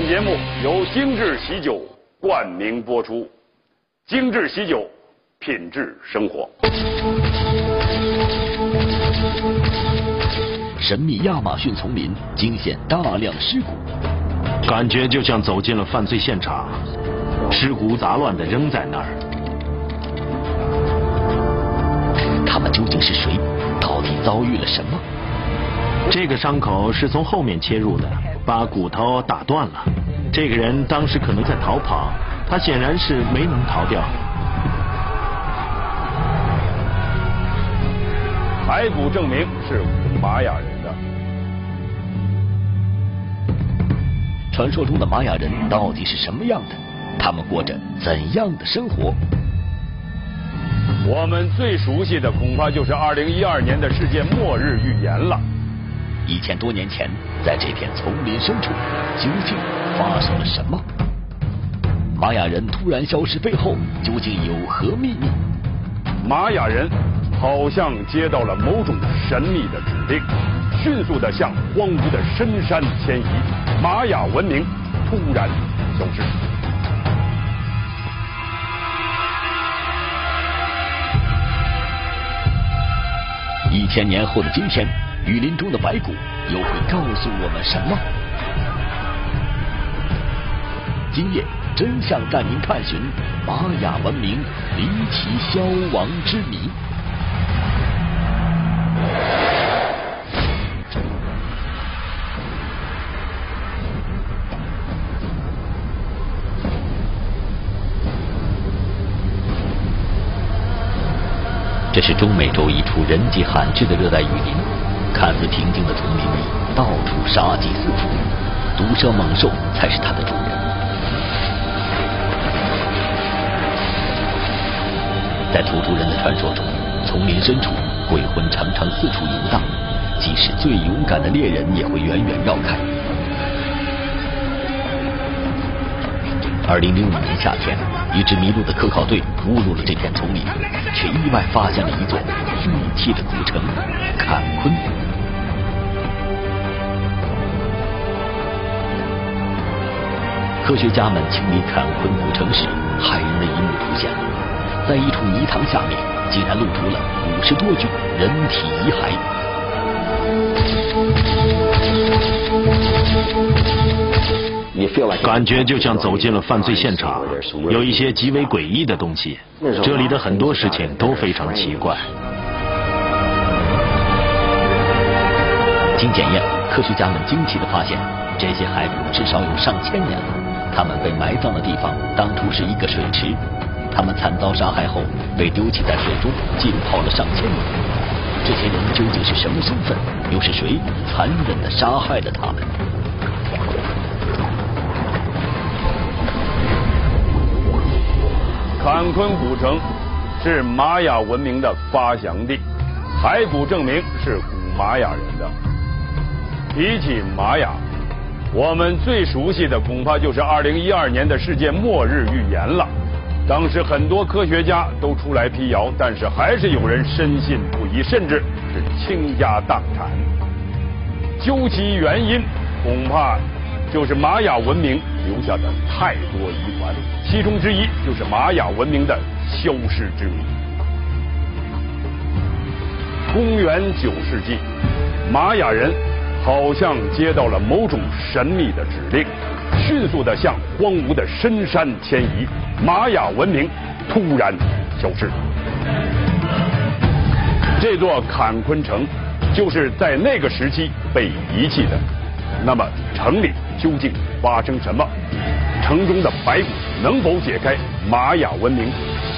本节目由精致喜酒冠名播出，精致喜酒，品质生活。神秘亚马逊丛林惊现大量尸骨，感觉就像走进了犯罪现场，尸骨杂乱的扔在那儿。他们究竟是谁？到底遭遇了什么？这个伤口是从后面切入的，把骨头打断了。这个人当时可能在逃跑，他显然是没能逃掉。骸骨证明是玛雅人的。传说中的玛雅人到底是什么样的？他们过着怎样的生活？我们最熟悉的恐怕就是2012年的世界末日预言了。一千多年前，在这片丛林深处，究竟发生了什么？玛雅人突然消失背后，究竟有何秘密？玛雅人好像接到了某种神秘的指令，迅速的向荒芜的深山迁移。玛雅文明突然消失。一千年后的今天，雨林中的白骨又会告诉我们什么？今夜，真相带您探寻玛雅文明离奇消亡之谜。这是中美洲一处人迹罕至的热带雨林，看似平静的丛林里，到处杀机四伏，毒蛇猛兽才是它的主人。在土著人的传说中，丛林深处鬼魂常常四处游荡，即使最勇敢的猎人也会远远绕开。二零零五年夏天，一支迷路的科考队误入了这片丛林，却意外发现了一座废弃的古城——坎昆。科学家们清理坎昆古城时，骇人的一幕出现了：在一处泥塘下面，竟然露出了五十多具人体遗骸。感觉就像走进了犯罪现场，有一些极为诡异的东西。这里的很多事情都非常奇怪。经检验，科学家们惊奇地发现，这些骸骨至少有上千年了。他们被埋葬的地方当初是一个水池，他们惨遭杀害后被丢弃在水中浸泡了上千年。这些人究竟是什么身份？又是谁残忍的杀害了他们？坎昆古城是玛雅文明的发祥地，骸骨证明是古玛雅人的。提起玛雅，我们最熟悉的恐怕就是2012年的世界末日预言了。当时很多科学家都出来辟谣，但是还是有人深信不疑，甚至是倾家荡产。究其原因，恐怕就是玛雅文明留下的太多疑团，其中之一就是玛雅文明的消失之谜。公元九世纪，玛雅人好像接到了某种神秘的指令，迅速的向荒芜的深山迁移。玛雅文明突然消失。这座坎昆城就是在那个时期被遗弃的。那么城里究竟发生什么？城中的白骨能否解开玛雅文明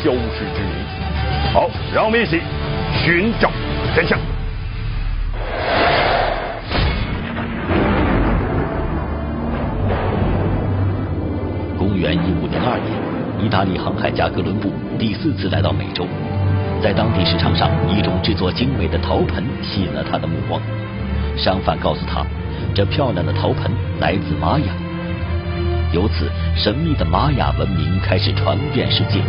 消失之谜？好，让我们一起寻找真相。元一五零二年，意大利航海家哥伦布第四次来到美洲，在当地市场上，一种制作精美的陶盆吸引了他的目光。商贩告诉他，这漂亮的陶盆来自玛雅。由此，神秘的玛雅文明开始传遍世界。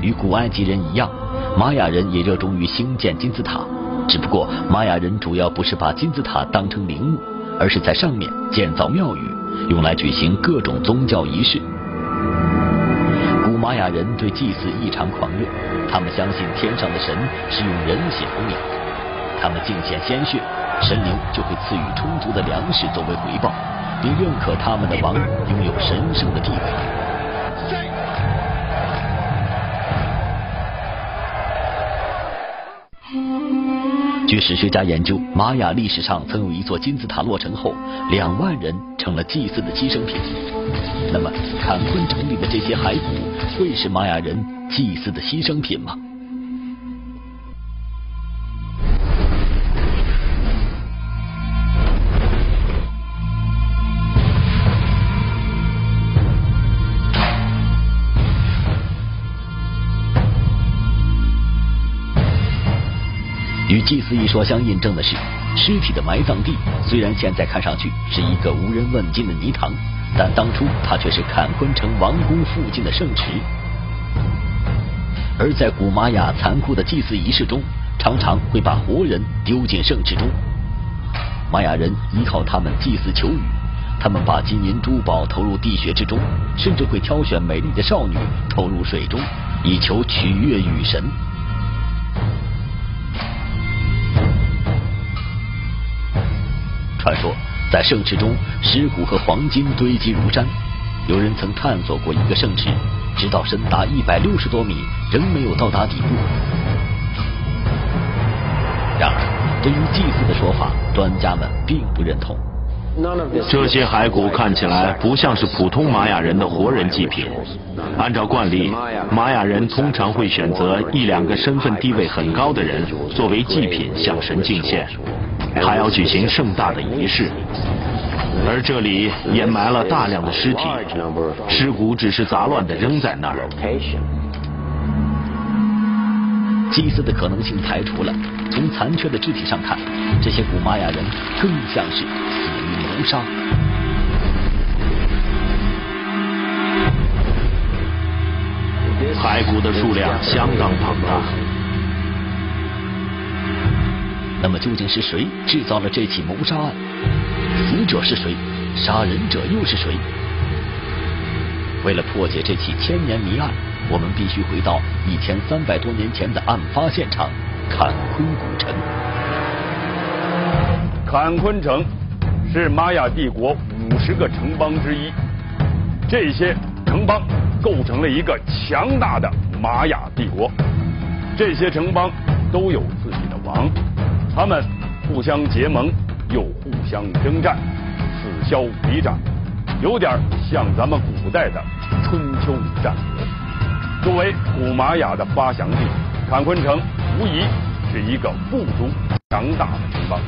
与古埃及人一样，玛雅人也热衷于兴建金字塔。只不过，玛雅人主要不是把金字塔当成陵墓，而是在上面建造庙宇，用来举行各种宗教仪式。古玛雅人对祭祀异常狂热，他们相信天上的神是用人血供养，他们敬献鲜血，神灵就会赐予充足的粮食作为回报，并认可他们的王拥有神圣的地位。据史学家研究，玛雅历史上曾有一座金字塔落成后，两万人成了祭祀的牺牲品。那么，坎昆城里的这些骸骨会是玛雅人祭祀的牺牲品吗？与祭祀一说相印证的是，尸体的埋葬地虽然现在看上去是一个无人问津的泥塘，但当初它却是坎昆城王宫附近的圣池。而在古玛雅残酷的祭祀仪式中，常常会把活人丢进圣池中。玛雅人依靠他们祭祀求雨，他们把金银珠宝投入地穴之中，甚至会挑选美丽的少女投入水中，以求取悦雨神。传说，在圣池中，尸骨和黄金堆积如山。有人曾探索过一个圣池，直到深达一百六十多米，仍没有到达底部。然而，对于祭祀的说法，专家们并不认同。这些骸骨看起来不像是普通玛雅人的活人祭品。按照惯例，玛雅人通常会选择一两个身份地位很高的人作为祭品向神敬献。还要举行盛大的仪式，而这里掩埋了大量的尸体，尸骨只是杂乱的扔在那儿。祭祀的可能性排除了，从残缺的肢体上看，这些古玛雅人更像是死于谋杀。骸骨的数量相当庞大。那么究竟是谁制造了这起谋杀案？死者是谁？杀人者又是谁？为了破解这起千年谜案，我们必须回到一千三百多年前的案发现场——坎昆古城。坎昆城是玛雅帝国五十个城邦之一，这些城邦构成了一个强大的玛雅帝国。这些城邦都有自己的王。他们互相结盟，又互相征战，此消彼长，有点像咱们古代的春秋战国。作为古玛雅的发祥地，坎昆城无疑是一个富足强大的城邦。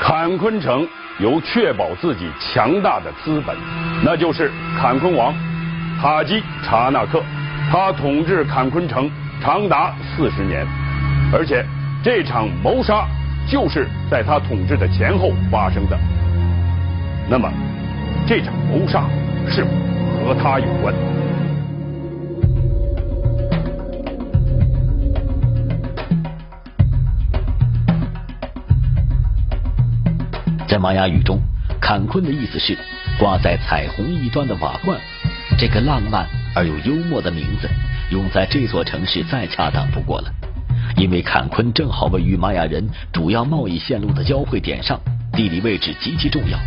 坎昆城有确保自己强大的资本，那就是坎昆王塔基查纳克，他统治坎昆城。长达四十年，而且这场谋杀就是在他统治的前后发生的。那么，这场谋杀是和他有关？在玛雅语中，“坎昆”的意思是挂在彩虹一端的瓦罐。这个浪漫而又幽默的名字。用在这座城市再恰当不过了，因为坎昆正好位于玛雅人主要贸易线路的交汇点上，地理位置极其重要。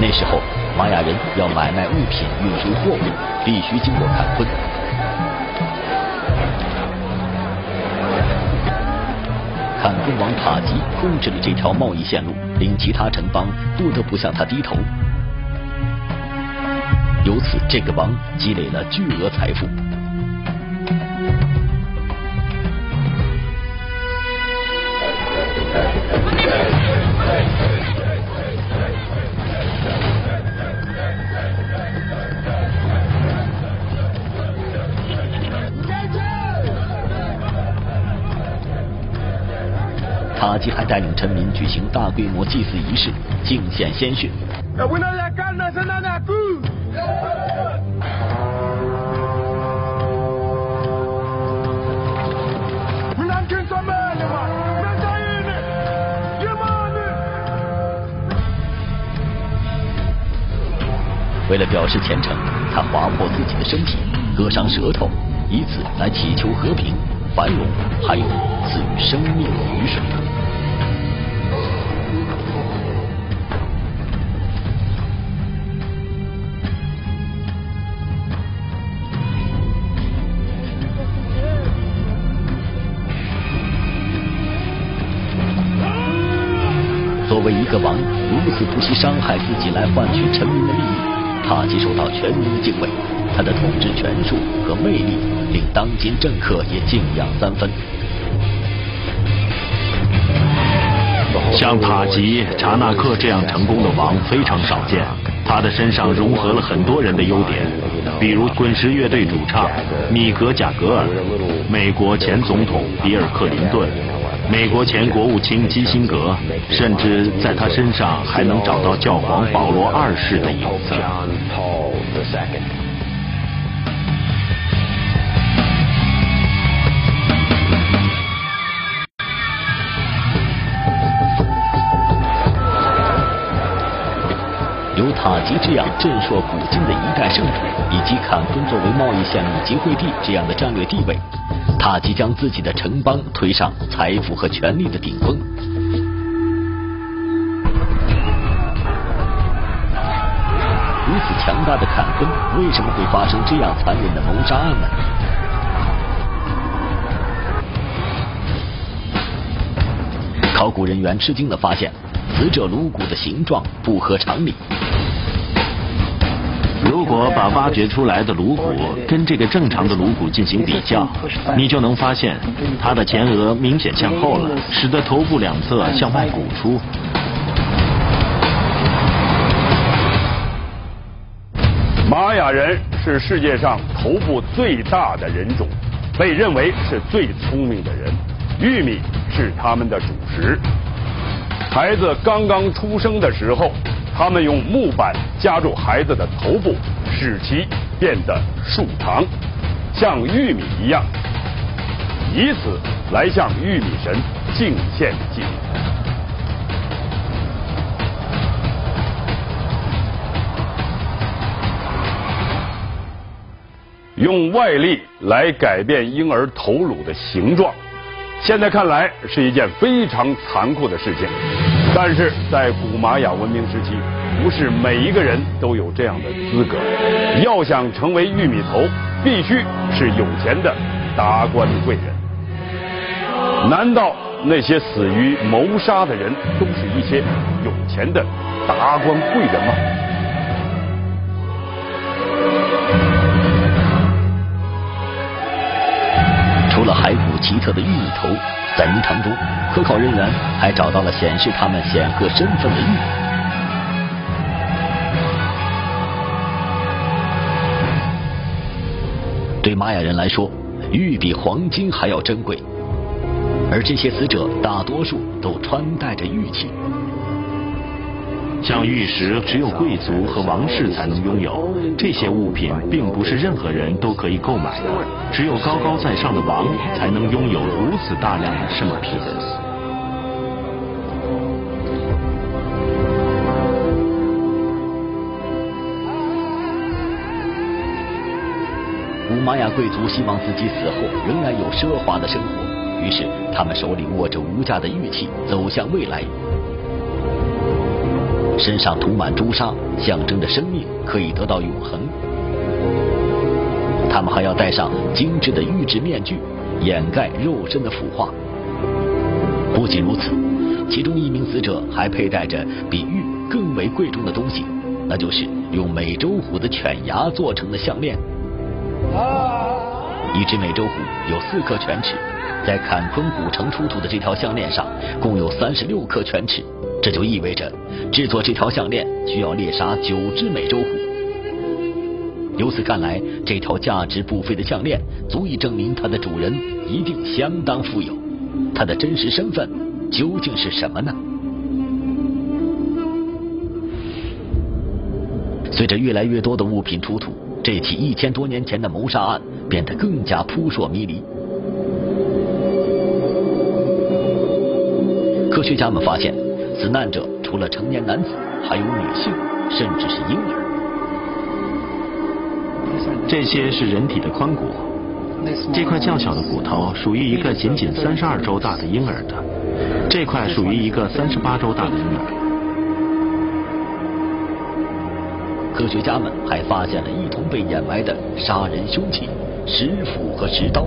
那时候，玛雅人要买卖物品、运输货物，必须经过坎昆。坎布王塔吉控制了这条贸易线路，令其他城邦不得不向他低头，由此这个王积累了巨额财富。塔吉还带领臣民举行大规模祭祀仪式，敬献鲜血。为了表示虔诚，他划破自己的身体，割伤舌头，以此来祈求和平、繁荣，还有赐予生命的雨水。个王，如此不惜伤害自己来换取臣民的利益。塔吉受到全民的敬畏，他的统治权术和魅力令当今政客也敬仰三分。像塔吉、查纳克这样成功的王非常少见，他的身上融合了很多人的优点，比如滚石乐队主唱米格贾格尔、美国前总统比尔克林顿、美国前国务卿基辛格，甚至在他身上还能找到教皇保罗二世的影子。有塔吉这样震烁古今的一代圣主，以及坎昆作为贸易线路集会地这样的战略地位，塔吉将自己的城邦推上财富和权力的顶峰。如此强大的坎昆，为什么会发生这样残忍的谋杀案呢？考古人员吃惊的发现，死者颅骨的形状不合常理。如果把挖掘出来的颅骨跟这个正常的颅骨进行比较，你就能发现，他的前额明显向后了，使得头部两侧向外鼓出。玛雅人是世界上头部最大的人种，被认为是最聪明的人。玉米是他们的主食。孩子刚刚出生的时候，他们用木板夹住孩子的头部，使其变得竖长，像玉米一样，以此来向玉米神敬献祭物。用外力来改变婴儿头颅的形状，现在看来是一件非常残酷的事情。但是在古玛雅文明时期，不是每一个人都有这样的资格。要想成为玉米头，必须是有钱的达官贵人。难道那些死于谋杀的人都是一些有钱的达官贵人吗？奇特的玉头，在泥塘中，科考人员还找到了显示他们显赫身份的玉。对玛雅人来说，玉比黄金还要珍贵，而这些死者大多数都穿戴着玉器。像玉石，只有贵族和王室才能拥有。这些物品并不是任何人都可以购买的，只有高高在上的王才能拥有如此大量的圣品。古玛雅贵族希望自己死后仍然有奢华的生活，于是他们手里握着无价的玉器，走向未来。身上涂满朱砂，象征着生命可以得到永恒。他们还要戴上精致的玉质面具，掩盖肉身的腐化。不仅如此，其中一名死者还佩戴着比玉更为贵重的东西，那就是用美洲虎的犬牙做成的项链。一只美洲虎有四颗犬齿，在坎昆古城出土的这条项链上，共有三十六颗犬齿。这就意味着制作这条项链需要猎杀九只美洲虎。由此看来，这条价值不菲的项链足以证明它的主人一定相当富有，它的真实身份究竟是什么呢？随着越来越多的物品出土，这起一千多年前的谋杀案变得更加扑朔迷离。科学家们发现，死难者除了成年男子，还有女性，甚至是婴儿。这些是人体的髋骨，这块较小的骨头属于一个仅仅三十二周大的婴儿的，这块属于一个三十八周大的婴儿。科学家们还发现了一同被掩埋的杀人凶器——石斧和石刀。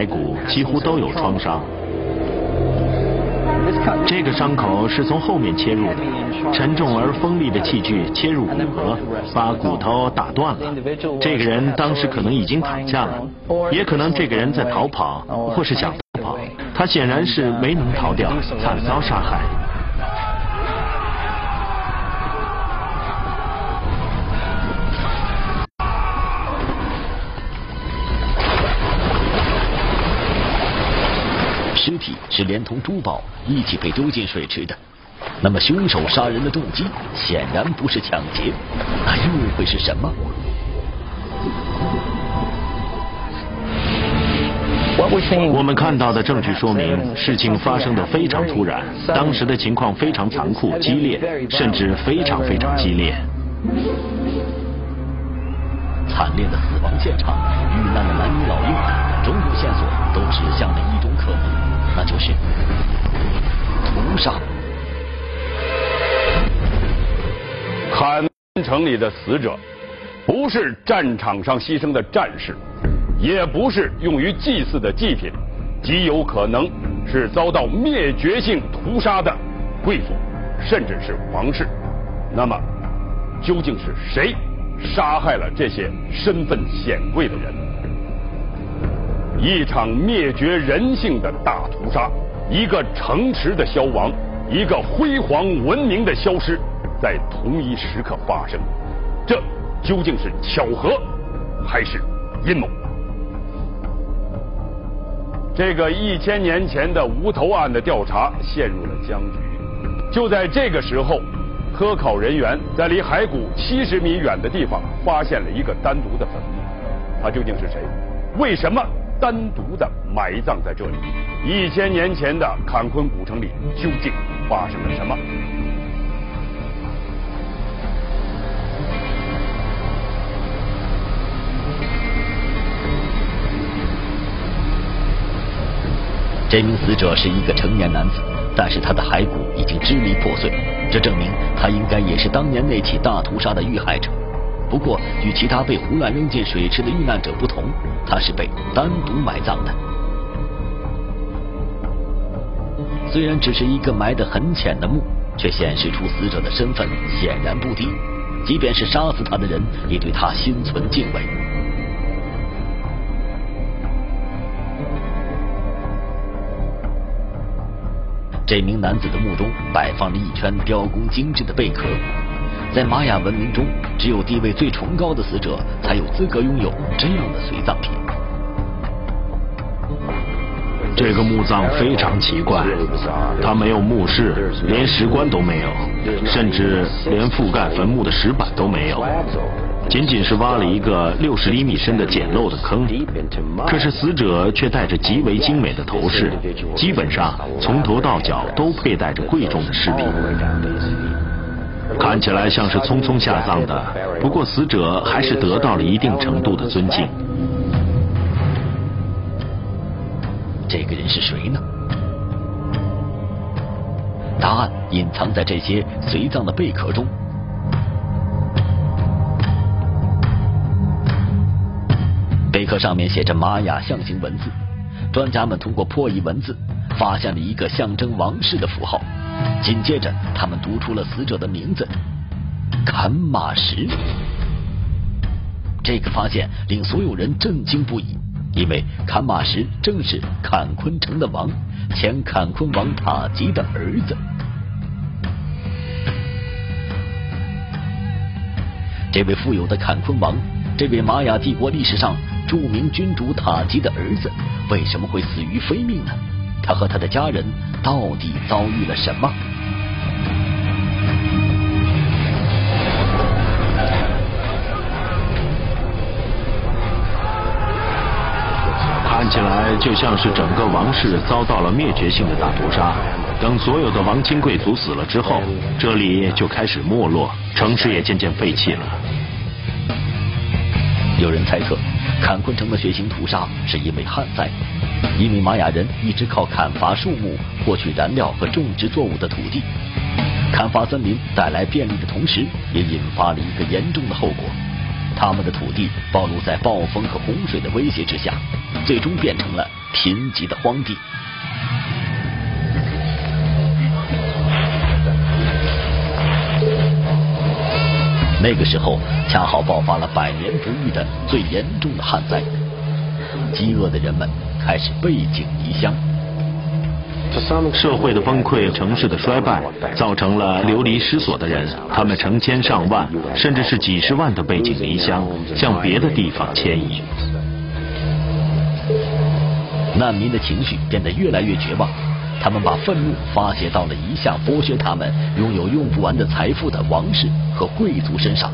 骸骨几乎都有创伤。这个伤口是从后面切入的，沉重而锋利的器具切入骨骼，把骨头打断了。这个人当时可能已经躺下了，也可能这个人在逃跑，或是想逃跑。他显然是没能逃掉，惨遭杀害。尸体是连同珠宝一起被丢进水池的，那么凶手杀人的动机显然不是抢劫，那又会是什么？我们看到的证据说明，事情发生的非常突然，当时的情况非常残酷、激烈，甚至非常非常激烈。惨烈的死亡现场，遇难的男女老幼，种种线索都指向了一种可能。那就是屠杀。坎城里的死者，不是战场上牺牲的战士，也不是用于祭祀的祭品，极有可能是遭到灭绝性屠杀的贵族，甚至是王室。那么，究竟是谁杀害了这些身份显贵的人？一场灭绝人性的大屠杀，一个城池的消亡，一个辉煌文明的消失，在同一时刻发生，这究竟是巧合还是阴谋？这个一千年前的无头案的调查陷入了僵局。就在这个时候，科考人员在离骸骨七十米远的地方发现了一个单独的坟墓，他究竟是谁？为什么？单独的埋葬在这里，一千年前的坎昆古城里究竟发生了什么？这名死者是一个成年男子，但是他的骸骨已经支离破碎，这证明他应该也是当年那起大屠杀的遇害者。不过，与其他被胡乱扔进水池的遇难者不同，他是被单独埋葬的。虽然只是一个埋得很浅的墓，却显示出死者的身份显然不低。即便是杀死他的人，也对他心存敬畏。这名男子的墓中摆放着一圈雕工精致的贝壳。在玛雅文明中，只有地位最崇高的死者才有资格拥有这样的随葬品。这个墓葬非常奇怪，它没有墓室，连石棺都没有，甚至连覆盖坟墓的石板都没有，仅仅是挖了一个六十厘米深的简陋的坑。可是死者却戴着极为精美的头饰，基本上从头到脚都佩戴着贵重的饰品。看起来像是匆匆下葬的，不过死者还是得到了一定程度的尊敬。这个人是谁呢？答案隐藏在这些随葬的贝壳中。贝壳上面写着玛雅象形文字，专家们通过破译文字，发现了一个象征王室的符号。紧接着，他们读出了死者的名字——坎马什。这个发现令所有人震惊不已。因为坎马什正是坎昆城的王，前坎昆王塔吉的儿子。这位富有的坎昆王，这位玛雅帝国历史上著名君主塔吉的儿子，为什么会死于非命呢？他和他的家人到底遭遇了什么？看起来就像是整个王室遭到了灭绝性的大屠杀。等所有的王亲贵族死了之后，这里就开始没落，城市也渐渐废弃了。有人猜测，坎昆城的血腥屠杀是因为旱灾，因为玛雅人一直靠砍伐树木获取燃料和种植作物的土地。砍伐森林带来便利的同时，也引发了一个严重的后果：他们的土地暴露在暴风和洪水的威胁之下，最终变成了贫瘠的荒地。那个时候恰好爆发了百年不遇的最严重的旱灾，饥饿的人们开始背井离乡。社会的崩溃，城市的衰败，造成了流离失所的人，他们成千上万，甚至是几十万的背井离乡，向别的地方迁移。难民的情绪变得越来越绝望。他们把愤怒发泄到了一向剥削他们、拥有用不完的财富的王室和贵族身上。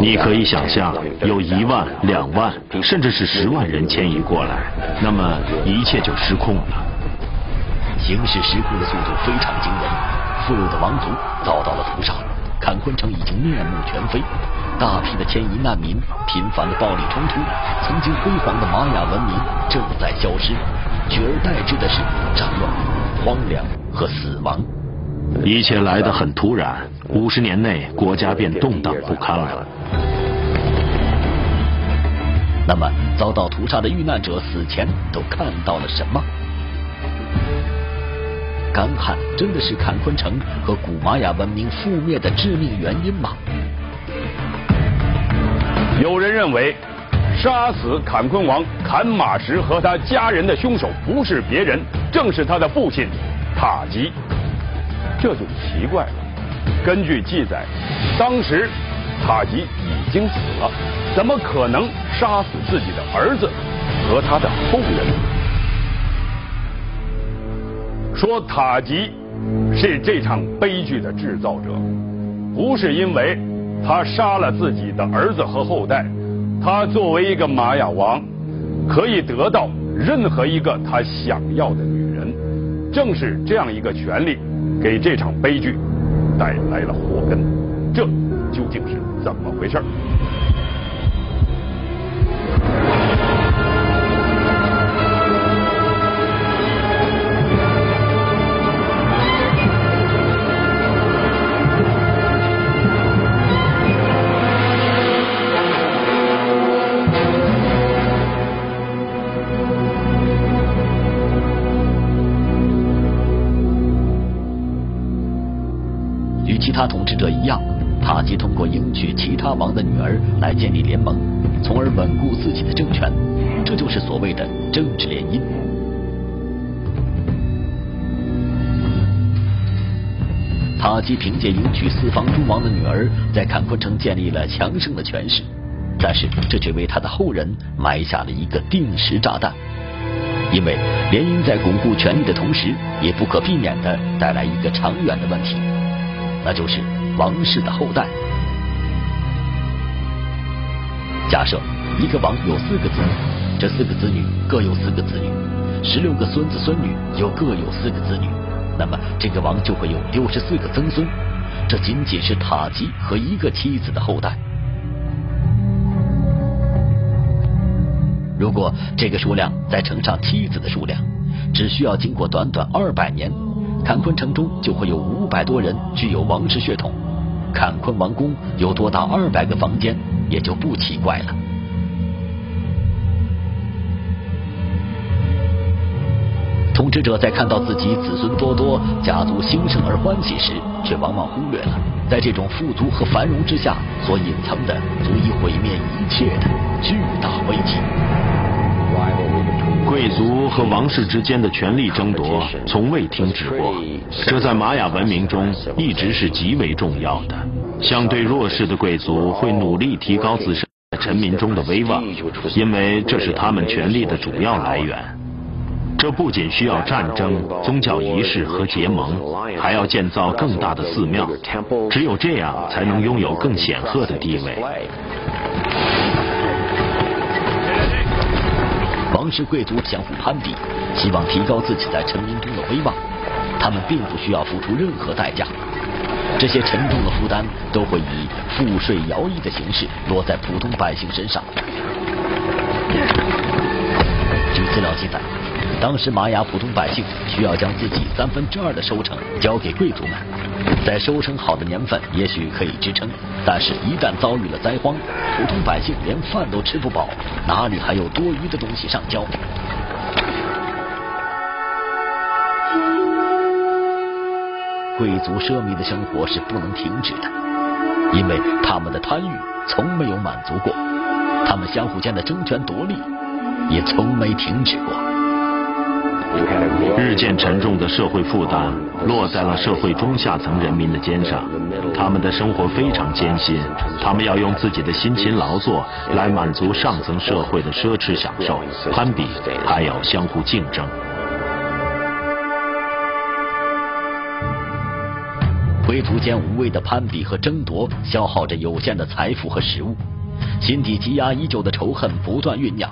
你可以想象，有一万、两万，甚至是十万人迁移过来，那么一切就失控了。形势失控的速度非常惊人，富有的王族遭到了屠杀，坎昆城已经面目全非。大批的迁移难民，频繁的暴力冲突，曾经辉煌的玛雅文明正在消失，取而代之的是战乱、荒凉和死亡。一切来得很突然，五十年内国家便动荡不堪了。那么，遭到屠杀的遇难者死前都看到了什么？干旱真的是坎昆城和古玛雅文明覆灭的致命原因吗？有人认为，杀死坎昆王坎马什和他家人的凶手不是别人，正是他的父亲塔吉。这就奇怪了。根据记载，当时塔吉已经死了，怎么可能杀死自己的儿子和他的后人？说塔吉是这场悲剧的制造者，不是因为。他杀了自己的儿子和后代，他作为一个玛雅王，可以得到任何一个他想要的女人。正是这样一个权利，给这场悲剧带来了祸根。这究竟是怎么回事？者一样，塔吉通过迎娶其他王的女儿来建立联盟，从而稳固自己的政权。这就是所谓的政治联姻。塔吉凭借迎娶四方诸王的女儿，在坎昆城建立了强盛的权势，但是这却为他的后人埋下了一个定时炸弹。因为联姻在巩固权力的同时，也不可避免的带来一个长远的问题。那就是王室的后代。假设一个王有四个子女，这四个子女各有四个子女，十六个孙子孙女又各有四个子女，那么这个王就会有六十四个曾孙。这仅仅是塔吉和一个妻子的后代。如果这个数量再乘上妻子的数量，只需要经过短短二百年。坎昆城中就会有五百多人具有王室血统，坎昆王宫有多大？二百个房间也就不奇怪了。统治者在看到自己子孙多多、家族兴盛而欢喜时，却往往忽略了在这种富足和繁荣之下所隐藏的足以毁灭一切的巨大危机。和王室之间的权力争夺从未停止过，这在玛雅文明中一直是极为重要的。相对弱势的贵族会努力提高自身在臣民中的威望，因为这是他们权力的主要来源。这不仅需要战争、宗教仪式和结盟，还要建造更大的寺庙，只有这样才能拥有更显赫的地位。王室贵族相互攀比，希望提高自己在臣民中的威望。他们并不需要付出任何代价，这些沉重的负担都会以赋税徭役的形式落在普通百姓身上。据资料记载，当时玛雅普通百姓需要将自己三分之二的收成交给贵族们，在收成好的年份也许可以支撑，但是一旦遭遇了灾荒，普通百姓连饭都吃不饱，哪里还有多余的东西上交？贵族奢靡的生活是不能停止的，因为他们的贪欲从没有满足过，他们相互间的争权夺利也从没停止过。日渐沉重的社会负担落在了社会中下层人民的肩上，他们的生活非常艰辛，他们要用自己的辛勤劳作来满足上层社会的奢侈享受，攀比还要相互竞争。贵族间无谓的攀比和争夺，消耗着有限的财富和食物，心底积压已久的仇恨不断酝酿。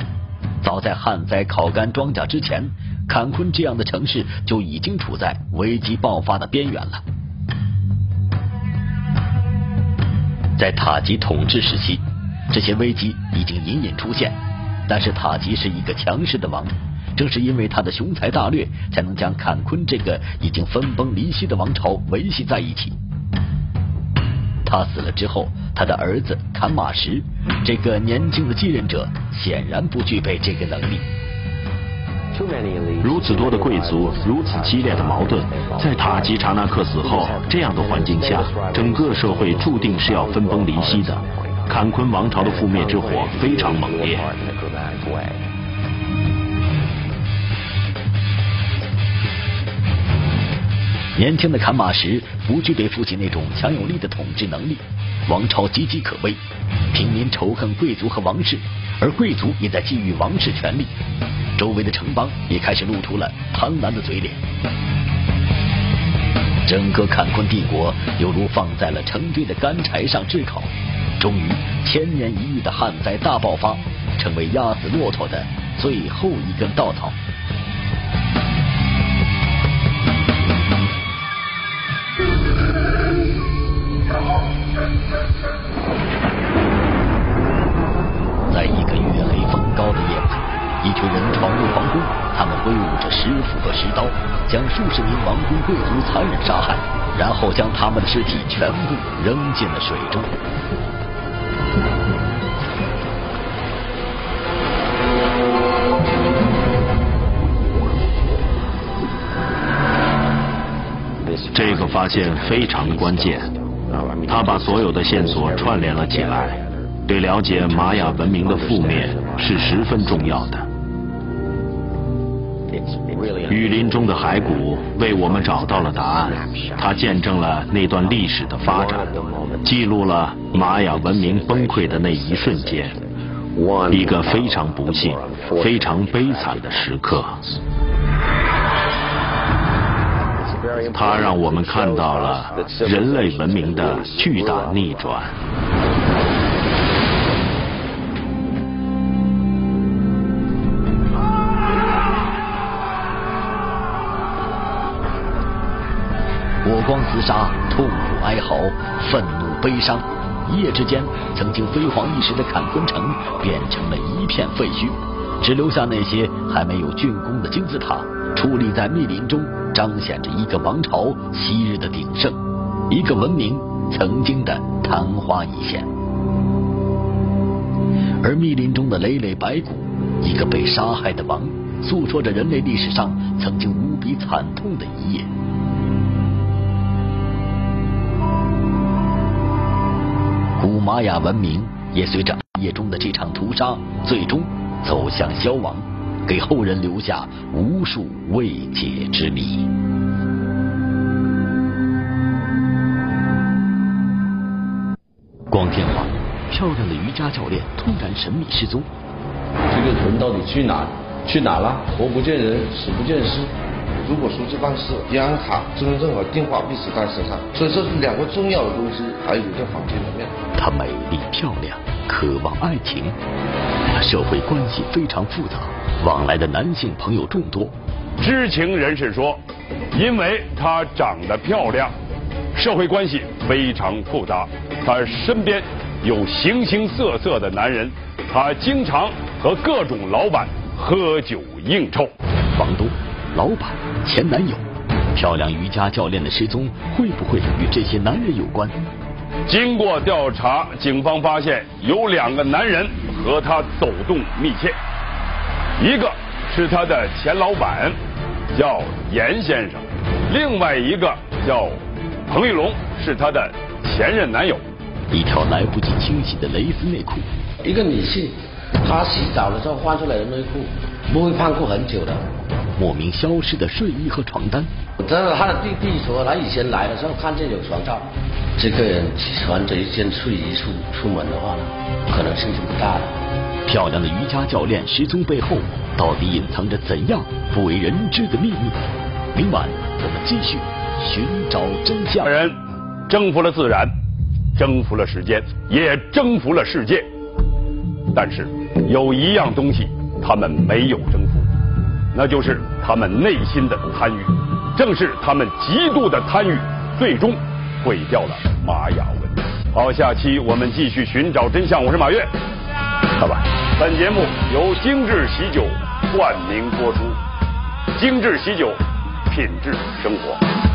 早在旱灾烤干庄稼之前，坎昆这样的城市就已经处在危机爆发的边缘了。在塔吉统治时期，这些危机已经隐隐出现，但是塔吉是一个强势的王。正是因为他的雄才大略，才能将坎昆这个已经分崩离析的王朝维系在一起。他死了之后，他的儿子坎马什这个年轻的继任者显然不具备这个能力。如此多的贵族，如此激烈的矛盾，在塔吉查纳克死后，这样的环境下，整个社会注定是要分崩离析的。坎昆王朝的覆灭之火非常猛烈。年轻的坎马什不具备父亲那种强有力的统治能力，王朝岌岌可危，平民仇恨贵族和王室，而贵族也在觊觎王室权力，周围的城邦也开始露出了贪婪的嘴脸，整个坎昆帝国犹如放在了成堆的干柴上炙烤，终于千年一遇的旱灾大爆发，成为压死骆驼的最后一根稻草。他们挥舞着石斧和石刀，将数十名王公贵族残忍杀害，然后将他们的尸体全部扔进了水中。这个发现非常关键，他把所有的线索串联了起来，对了解玛雅文明的覆灭是十分重要的。雨林中的骸骨为我们找到了答案，它见证了那段历史的发展，记录了玛雅文明崩溃的那一瞬间，一个非常不幸、非常悲惨的时刻。它让我们看到了人类文明的巨大逆转。光厮杀，痛苦哀嚎，愤怒悲伤，一夜之间，曾经辉煌一时的坎昆城变成了一片废墟，只留下那些还没有竣工的金字塔矗立在密林中。彰显着一个王朝昔日的鼎盛，一个文明曾经的昙花一现。而密林中的累累白骨，一个被杀害的王，诉说着人类历史上曾经无比惨痛的一夜。玛雅文明也随着夜中的这场屠杀，最终走向消亡。给后人留下无数未解之谜。光天化日，漂亮的瑜伽教练突然神秘失踪。这个人到底去哪？去哪了？活不见人，死不见尸。如果出去办事，银行卡、身份证和电话必须带身上，所以这是两个重要的东西，还有在房间里面。她美丽漂亮，渴望爱情，社会关系非常复杂，往来的男性朋友众多。知情人士说，因为她长得漂亮，社会关系非常复杂，她身边有形形色色的男人，她经常和各种老板喝酒应酬。房东、老板、前男友，漂亮瑜伽教练的失踪会不会与这些男人有关？经过调查，警方发现有两个男人和他走动密切，一个是他的前老板，叫严先生；另外一个叫彭玉龙，是他的前任男友。一条来不及清洗的蕾丝内裤，一个女性，她洗澡的时候换出来的内裤不会胖过很久的。莫名消失的睡衣和床单。真的，他的弟弟说，他以前来的时候看见有床罩。这个人穿着一件睡衣出出门的话呢，可能性就不大了。漂亮的瑜伽教练失踪背后，到底隐藏着怎样不为人知的秘密？明晚我们继续寻找真相。人征服了自然，征服了时间，也征服了世界。但是有一样东西，他们没有征服。那就是他们内心的贪欲，正是他们极度的贪欲，最终毁掉了玛雅文。好，下期我们继续寻找真相。我是马跃，好吧。本节目由精致喜酒冠名播出，精致喜酒，品质生活。